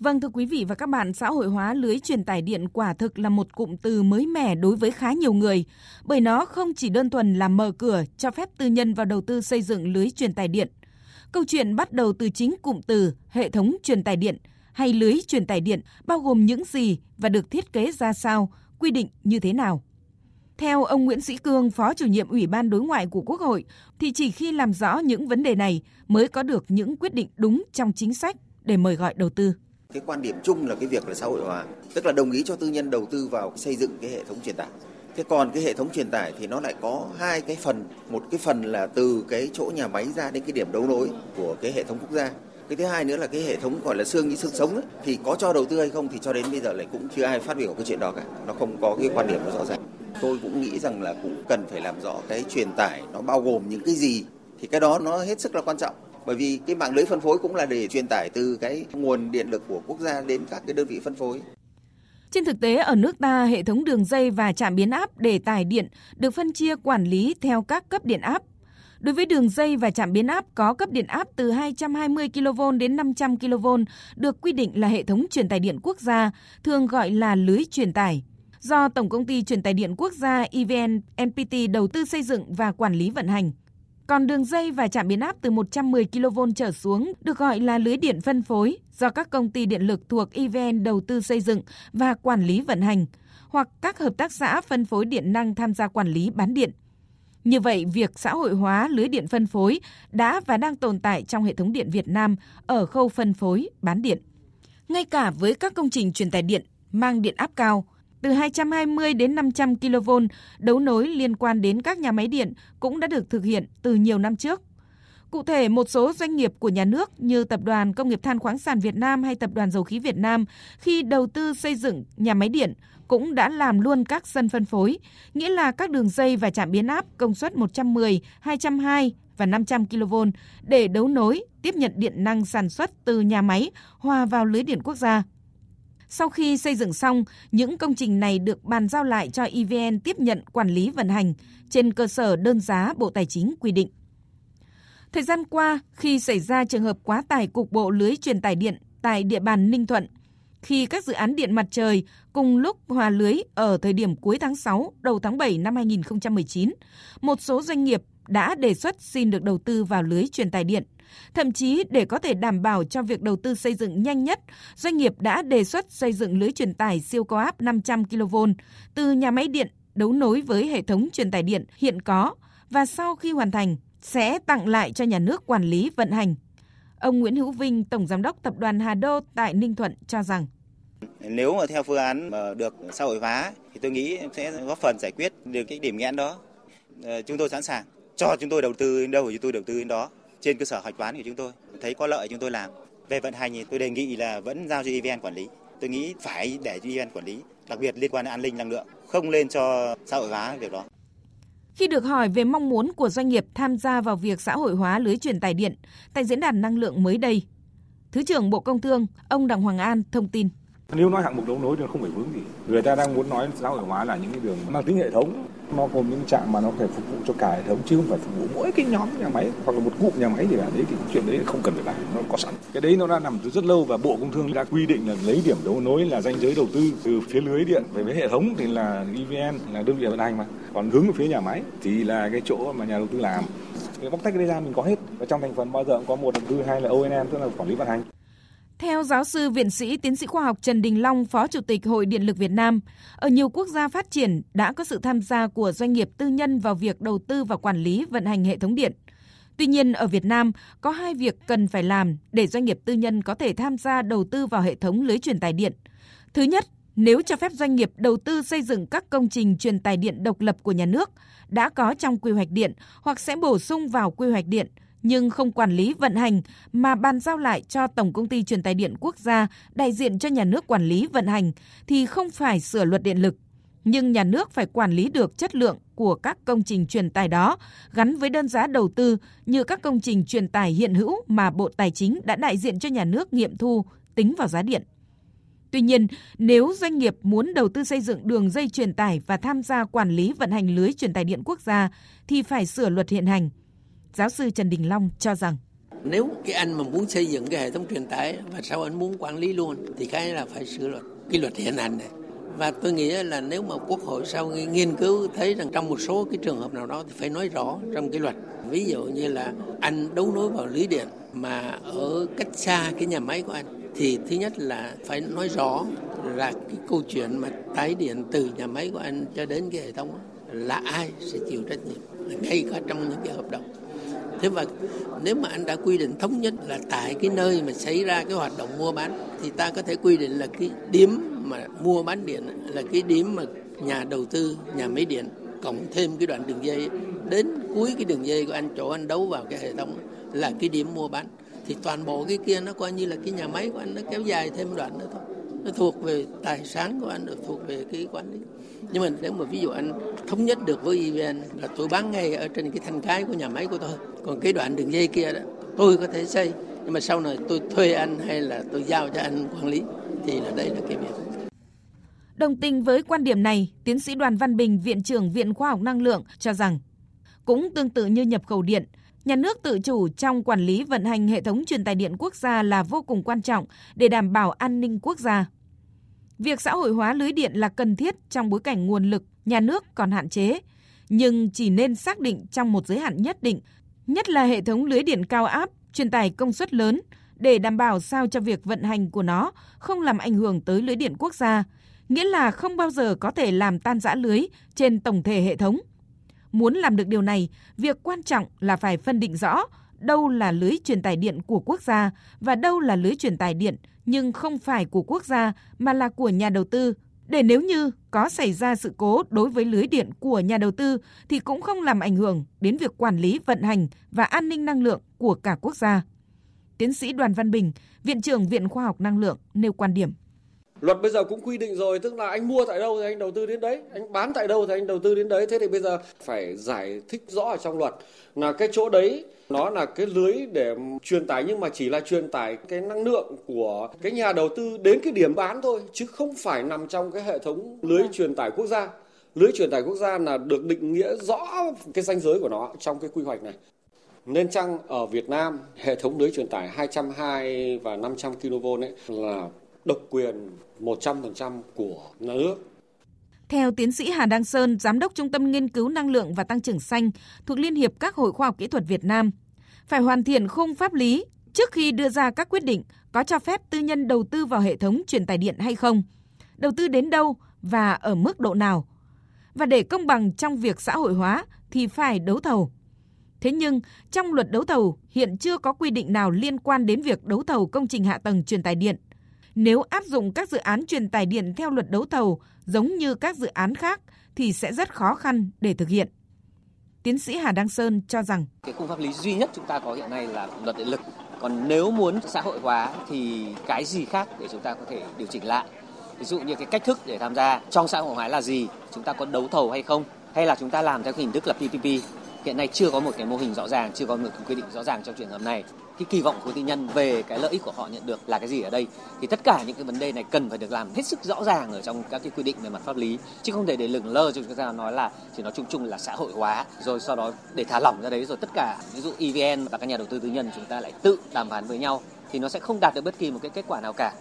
Vâng thưa quý vị và các bạn, xã hội hóa lưới truyền tải điện quả thực là một cụm từ mới mẻ đối với khá nhiều người, bởi nó không chỉ đơn thuần là mở cửa cho phép tư nhân vào đầu tư xây dựng lưới truyền tải điện. Câu chuyện bắt đầu từ chính cụm từ hệ thống truyền tải điện hay lưới truyền tải điện bao gồm những gì và được thiết kế ra sao, quy định như thế nào. Theo ông Nguyễn Sĩ Cương, Phó chủ nhiệm Ủy ban Đối ngoại của Quốc hội, thì chỉ khi làm rõ những vấn đề này mới có được những quyết định đúng trong chính sách để mời gọi đầu tư. Cái quan điểm chung là cái việc là xã hội hóa, tức là đồng ý cho tư nhân đầu tư vào xây dựng cái hệ thống truyền tải. Thế còn cái hệ thống truyền tải thì nó lại có hai cái phần, một cái phần là từ cái chỗ nhà máy ra đến cái điểm đấu nối của cái hệ thống quốc gia. Cái thứ hai nữa là cái hệ thống gọi là xương như xương sống ấy, thì có cho đầu tư hay không thì cho đến bây giờ lại cũng chưa ai phát biểu cái chuyện đó cả. Nó không có cái quan điểm nó rõ ràng. Tôi cũng nghĩ rằng là cũng cần phải làm rõ cái truyền tải nó bao gồm những cái gì thì cái đó nó hết sức là quan trọng bởi vì cái mạng lưới phân phối cũng là để truyền tải từ cái nguồn điện lực của quốc gia đến các cái đơn vị phân phối. Trên thực tế, ở nước ta, hệ thống đường dây và trạm biến áp để tải điện được phân chia quản lý theo các cấp điện áp. Đối với đường dây và trạm biến áp có cấp điện áp từ 220 kV đến 500 kV được quy định là hệ thống truyền tải điện quốc gia, thường gọi là lưới truyền tải. Do Tổng công ty Truyền tải điện quốc gia EVN NPT đầu tư xây dựng và quản lý vận hành. Còn đường dây và trạm biến áp từ 110 kV trở xuống được gọi là lưới điện phân phối do các công ty điện lực thuộc EVN đầu tư xây dựng và quản lý vận hành hoặc các hợp tác xã phân phối điện năng tham gia quản lý bán điện. Như vậy, việc xã hội hóa lưới điện phân phối đã và đang tồn tại trong hệ thống điện Việt Nam ở khâu phân phối, bán điện. Ngay cả với các công trình truyền tải điện mang điện áp cao, từ 220 đến 500 kV đấu nối liên quan đến các nhà máy điện cũng đã được thực hiện từ nhiều năm trước. Cụ thể, một số doanh nghiệp của nhà nước như Tập đoàn Công nghiệp Than khoáng sản Việt Nam hay Tập đoàn Dầu khí Việt Nam khi đầu tư xây dựng nhà máy điện cũng đã làm luôn các sân phân phối, nghĩa là các đường dây và trạm biến áp công suất 110, 220 và 500 kV để đấu nối, tiếp nhận điện năng sản xuất từ nhà máy hòa vào lưới điện quốc gia. Sau khi xây dựng xong, những công trình này được bàn giao lại cho EVN tiếp nhận quản lý vận hành trên cơ sở đơn giá Bộ Tài chính quy định. Thời gian qua, khi xảy ra trường hợp quá tải cục bộ lưới truyền tải điện tại địa bàn Ninh Thuận, khi các dự án điện mặt trời cùng lúc hòa lưới ở thời điểm cuối tháng 6, đầu tháng 7 năm 2019, một số doanh nghiệp đã đề xuất xin được đầu tư vào lưới truyền tải điện. Thậm chí để có thể đảm bảo cho việc đầu tư xây dựng nhanh nhất, doanh nghiệp đã đề xuất xây dựng lưới truyền tải siêu cao áp 500 kV từ nhà máy điện đấu nối với hệ thống truyền tải điện hiện có và sau khi hoàn thành sẽ tặng lại cho nhà nước quản lý vận hành. Ông Nguyễn Hữu Vinh, Tổng Giám đốc Tập đoàn Hà Đô tại Ninh Thuận cho rằng nếu mà theo phương án mà được xã hội hóa thì tôi nghĩ sẽ góp phần giải quyết được cái điểm nghẽn đó. Ờ, chúng tôi sẵn sàng cho chúng tôi đầu tư đến đâu thì chúng tôi đầu tư đến đó. Trên cơ sở hoạch toán của chúng tôi thấy có lợi chúng tôi làm. Về vận hành thì tôi đề nghị là vẫn giao cho evn quản lý. Tôi nghĩ phải để cho evn quản lý đặc biệt liên quan đến an ninh năng lượng không lên cho xã hội hóa việc đó. Khi được hỏi về mong muốn của doanh nghiệp tham gia vào việc xã hội hóa lưới truyền tải điện tại diễn đàn năng lượng mới đây, Thứ trưởng Bộ Công Thương, ông Đặng Hoàng An thông tin. Nếu nói hạng mục đấu nối thì không phải vướng gì. Người ta đang muốn nói xã hội hóa là những cái đường mang tính hệ thống, nó gồm những trạm mà nó phải phục vụ cho cả hệ thống chứ không phải phục vụ mỗi cái nhóm nhà máy. Hoặc là một cụm nhà máy gì cả đấy thì chuyện đấy không cần phải làm nó có sẵn. Cái đấy nó đã nằm từ rất lâu và bộ công thương đã quy định là lấy điểm đấu nối là danh giới đầu tư từ phía lưới điện về với hệ thống thì là evn là đơn vị vận hành mà. Còn hướng về phía nhà máy thì là cái chỗ mà nhà đầu tư làm. Cái bóc tách cái ra mình có hết. Và trong thành phần bao giờ cũng có một đầu tư hay là O&M tức là quản lý vận hành theo giáo sư viện sĩ tiến sĩ khoa học Trần Đình Long, Phó Chủ tịch Hội Điện lực Việt Nam, ở nhiều quốc gia phát triển đã có sự tham gia của doanh nghiệp tư nhân vào việc đầu tư và quản lý vận hành hệ thống điện. Tuy nhiên, ở Việt Nam có hai việc cần phải làm để doanh nghiệp tư nhân có thể tham gia đầu tư vào hệ thống lưới truyền tải điện. Thứ nhất, nếu cho phép doanh nghiệp đầu tư xây dựng các công trình truyền tải điện độc lập của nhà nước đã có trong quy hoạch điện hoặc sẽ bổ sung vào quy hoạch điện – nhưng không quản lý vận hành mà bàn giao lại cho Tổng công ty Truyền tài điện quốc gia đại diện cho nhà nước quản lý vận hành thì không phải sửa luật điện lực. Nhưng nhà nước phải quản lý được chất lượng của các công trình truyền tài đó gắn với đơn giá đầu tư như các công trình truyền tài hiện hữu mà Bộ Tài chính đã đại diện cho nhà nước nghiệm thu tính vào giá điện. Tuy nhiên, nếu doanh nghiệp muốn đầu tư xây dựng đường dây truyền tải và tham gia quản lý vận hành lưới truyền tải điện quốc gia thì phải sửa luật hiện hành – Giáo sư Trần Đình Long cho rằng, Nếu cái anh mà muốn xây dựng cái hệ thống truyền tải và sau anh muốn quản lý luôn thì cái là phải sửa luật, cái luật hiện hành này. Và tôi nghĩ là nếu mà quốc hội sau nghiên cứu thấy rằng trong một số cái trường hợp nào đó thì phải nói rõ trong cái luật. Ví dụ như là anh đấu nối vào lưới điện mà ở cách xa cái nhà máy của anh thì thứ nhất là phải nói rõ là cái câu chuyện mà tái điện từ nhà máy của anh cho đến cái hệ thống là ai sẽ chịu trách nhiệm, ngay cả trong những cái hợp đồng thế và nếu mà anh đã quy định thống nhất là tại cái nơi mà xảy ra cái hoạt động mua bán, thì ta có thể quy định là cái điểm mà mua bán điện là cái điểm mà nhà đầu tư, nhà máy điện, cộng thêm cái đoạn đường dây. Đến cuối cái đường dây của anh, chỗ anh đấu vào cái hệ thống là cái điểm mua bán. Thì toàn bộ cái kia nó coi như là cái nhà máy của anh nó kéo dài thêm đoạn nữa thôi nó thuộc về tài sản của anh được thuộc về cái quản lý. Nhưng mà nếu mà ví dụ anh thống nhất được với EVN là tôi bán ngay ở trên cái thanh cái của nhà máy của tôi. Còn cái đoạn đường dây kia đó tôi có thể xây. Nhưng mà sau này tôi thuê anh hay là tôi giao cho anh quản lý thì là đây là cái việc. Đồng tình với quan điểm này, tiến sĩ Đoàn Văn Bình, Viện trưởng Viện Khoa học Năng lượng cho rằng cũng tương tự như nhập khẩu điện, nhà nước tự chủ trong quản lý vận hành hệ thống truyền tải điện quốc gia là vô cùng quan trọng để đảm bảo an ninh quốc gia. Việc xã hội hóa lưới điện là cần thiết trong bối cảnh nguồn lực nhà nước còn hạn chế, nhưng chỉ nên xác định trong một giới hạn nhất định, nhất là hệ thống lưới điện cao áp, truyền tải công suất lớn để đảm bảo sao cho việc vận hành của nó không làm ảnh hưởng tới lưới điện quốc gia, nghĩa là không bao giờ có thể làm tan rã lưới trên tổng thể hệ thống. Muốn làm được điều này, việc quan trọng là phải phân định rõ đâu là lưới truyền tải điện của quốc gia và đâu là lưới truyền tải điện nhưng không phải của quốc gia mà là của nhà đầu tư để nếu như có xảy ra sự cố đối với lưới điện của nhà đầu tư thì cũng không làm ảnh hưởng đến việc quản lý vận hành và an ninh năng lượng của cả quốc gia. Tiến sĩ Đoàn Văn Bình, Viện trưởng Viện Khoa học Năng lượng nêu quan điểm. Luật bây giờ cũng quy định rồi, tức là anh mua tại đâu thì anh đầu tư đến đấy, anh bán tại đâu thì anh đầu tư đến đấy. Thế thì bây giờ phải giải thích rõ ở trong luật là cái chỗ đấy nó là cái lưới để truyền tải nhưng mà chỉ là truyền tải cái năng lượng của cái nhà đầu tư đến cái điểm bán thôi chứ không phải nằm trong cái hệ thống lưới truyền tải quốc gia. Lưới truyền tải quốc gia là được định nghĩa rõ cái ranh giới của nó trong cái quy hoạch này. Nên chăng ở Việt Nam hệ thống lưới truyền tải 220 và 500 kV ấy là độc quyền 100% của nhà nước. Theo tiến sĩ Hà Đăng Sơn, Giám đốc Trung tâm Nghiên cứu Năng lượng và Tăng trưởng Xanh thuộc Liên hiệp các Hội Khoa học Kỹ thuật Việt Nam, phải hoàn thiện khung pháp lý trước khi đưa ra các quyết định có cho phép tư nhân đầu tư vào hệ thống truyền tải điện hay không, đầu tư đến đâu và ở mức độ nào. Và để công bằng trong việc xã hội hóa thì phải đấu thầu. Thế nhưng, trong luật đấu thầu hiện chưa có quy định nào liên quan đến việc đấu thầu công trình hạ tầng truyền tải điện – nếu áp dụng các dự án truyền tải điện theo luật đấu thầu giống như các dự án khác thì sẽ rất khó khăn để thực hiện. Tiến sĩ Hà Đăng Sơn cho rằng cái khung pháp lý duy nhất chúng ta có hiện nay là luật điện lực. Còn nếu muốn xã hội hóa thì cái gì khác để chúng ta có thể điều chỉnh lại. Ví dụ như cái cách thức để tham gia trong xã hội hóa là gì, chúng ta có đấu thầu hay không, hay là chúng ta làm theo hình thức là PPP. Hiện nay chưa có một cái mô hình rõ ràng, chưa có một cái quy định rõ ràng trong trường hợp này. Cái kỳ vọng của tư nhân về cái lợi ích của họ nhận được là cái gì ở đây? Thì tất cả những cái vấn đề này cần phải được làm hết sức rõ ràng ở trong các cái quy định về mặt pháp lý chứ không thể để lửng lơ cho chúng ta nói là chỉ nói chung chung là xã hội hóa rồi sau đó để thả lỏng ra đấy rồi tất cả ví dụ EVN và các nhà đầu tư tư nhân chúng ta lại tự đàm phán với nhau thì nó sẽ không đạt được bất kỳ một cái kết quả nào cả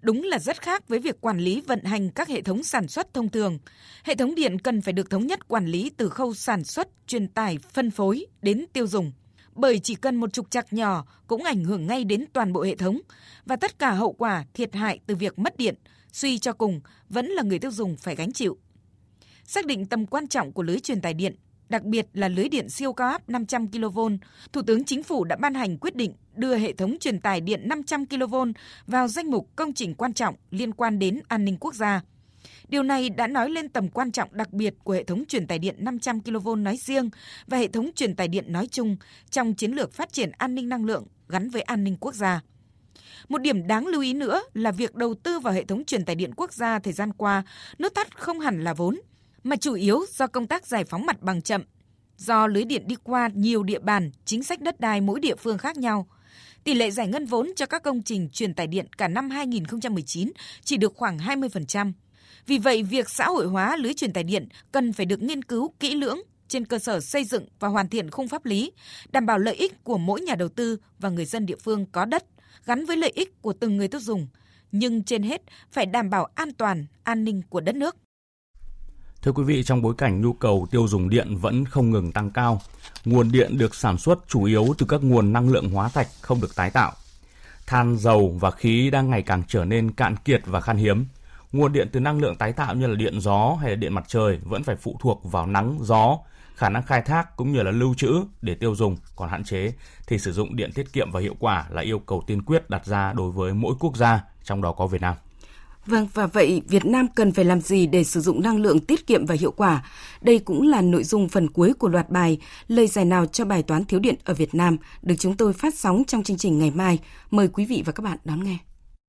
đúng là rất khác với việc quản lý vận hành các hệ thống sản xuất thông thường. Hệ thống điện cần phải được thống nhất quản lý từ khâu sản xuất, truyền tải, phân phối đến tiêu dùng bởi chỉ cần một trục trặc nhỏ cũng ảnh hưởng ngay đến toàn bộ hệ thống và tất cả hậu quả thiệt hại từ việc mất điện, suy cho cùng vẫn là người tiêu dùng phải gánh chịu. Xác định tầm quan trọng của lưới truyền tải điện, đặc biệt là lưới điện siêu cao áp 500 kV, Thủ tướng Chính phủ đã ban hành quyết định đưa hệ thống truyền tải điện 500 kV vào danh mục công trình quan trọng liên quan đến an ninh quốc gia – Điều này đã nói lên tầm quan trọng đặc biệt của hệ thống truyền tải điện 500 kV nói riêng và hệ thống truyền tải điện nói chung trong chiến lược phát triển an ninh năng lượng gắn với an ninh quốc gia. Một điểm đáng lưu ý nữa là việc đầu tư vào hệ thống truyền tải điện quốc gia thời gian qua nút thắt không hẳn là vốn, mà chủ yếu do công tác giải phóng mặt bằng chậm, do lưới điện đi qua nhiều địa bàn, chính sách đất đai mỗi địa phương khác nhau. Tỷ lệ giải ngân vốn cho các công trình truyền tải điện cả năm 2019 chỉ được khoảng 20%. Vì vậy, việc xã hội hóa lưới truyền tải điện cần phải được nghiên cứu kỹ lưỡng trên cơ sở xây dựng và hoàn thiện khung pháp lý, đảm bảo lợi ích của mỗi nhà đầu tư và người dân địa phương có đất gắn với lợi ích của từng người tiêu dùng, nhưng trên hết phải đảm bảo an toàn, an ninh của đất nước. Thưa quý vị, trong bối cảnh nhu cầu tiêu dùng điện vẫn không ngừng tăng cao, nguồn điện được sản xuất chủ yếu từ các nguồn năng lượng hóa thạch không được tái tạo. Than, dầu và khí đang ngày càng trở nên cạn kiệt và khan hiếm. Nguồn điện từ năng lượng tái tạo như là điện gió hay là điện mặt trời vẫn phải phụ thuộc vào nắng, gió, khả năng khai thác cũng như là lưu trữ để tiêu dùng còn hạn chế thì sử dụng điện tiết kiệm và hiệu quả là yêu cầu tiên quyết đặt ra đối với mỗi quốc gia, trong đó có Việt Nam. Vâng, và vậy Việt Nam cần phải làm gì để sử dụng năng lượng tiết kiệm và hiệu quả? Đây cũng là nội dung phần cuối của loạt bài Lời giải nào cho bài toán thiếu điện ở Việt Nam được chúng tôi phát sóng trong chương trình ngày mai. Mời quý vị và các bạn đón nghe.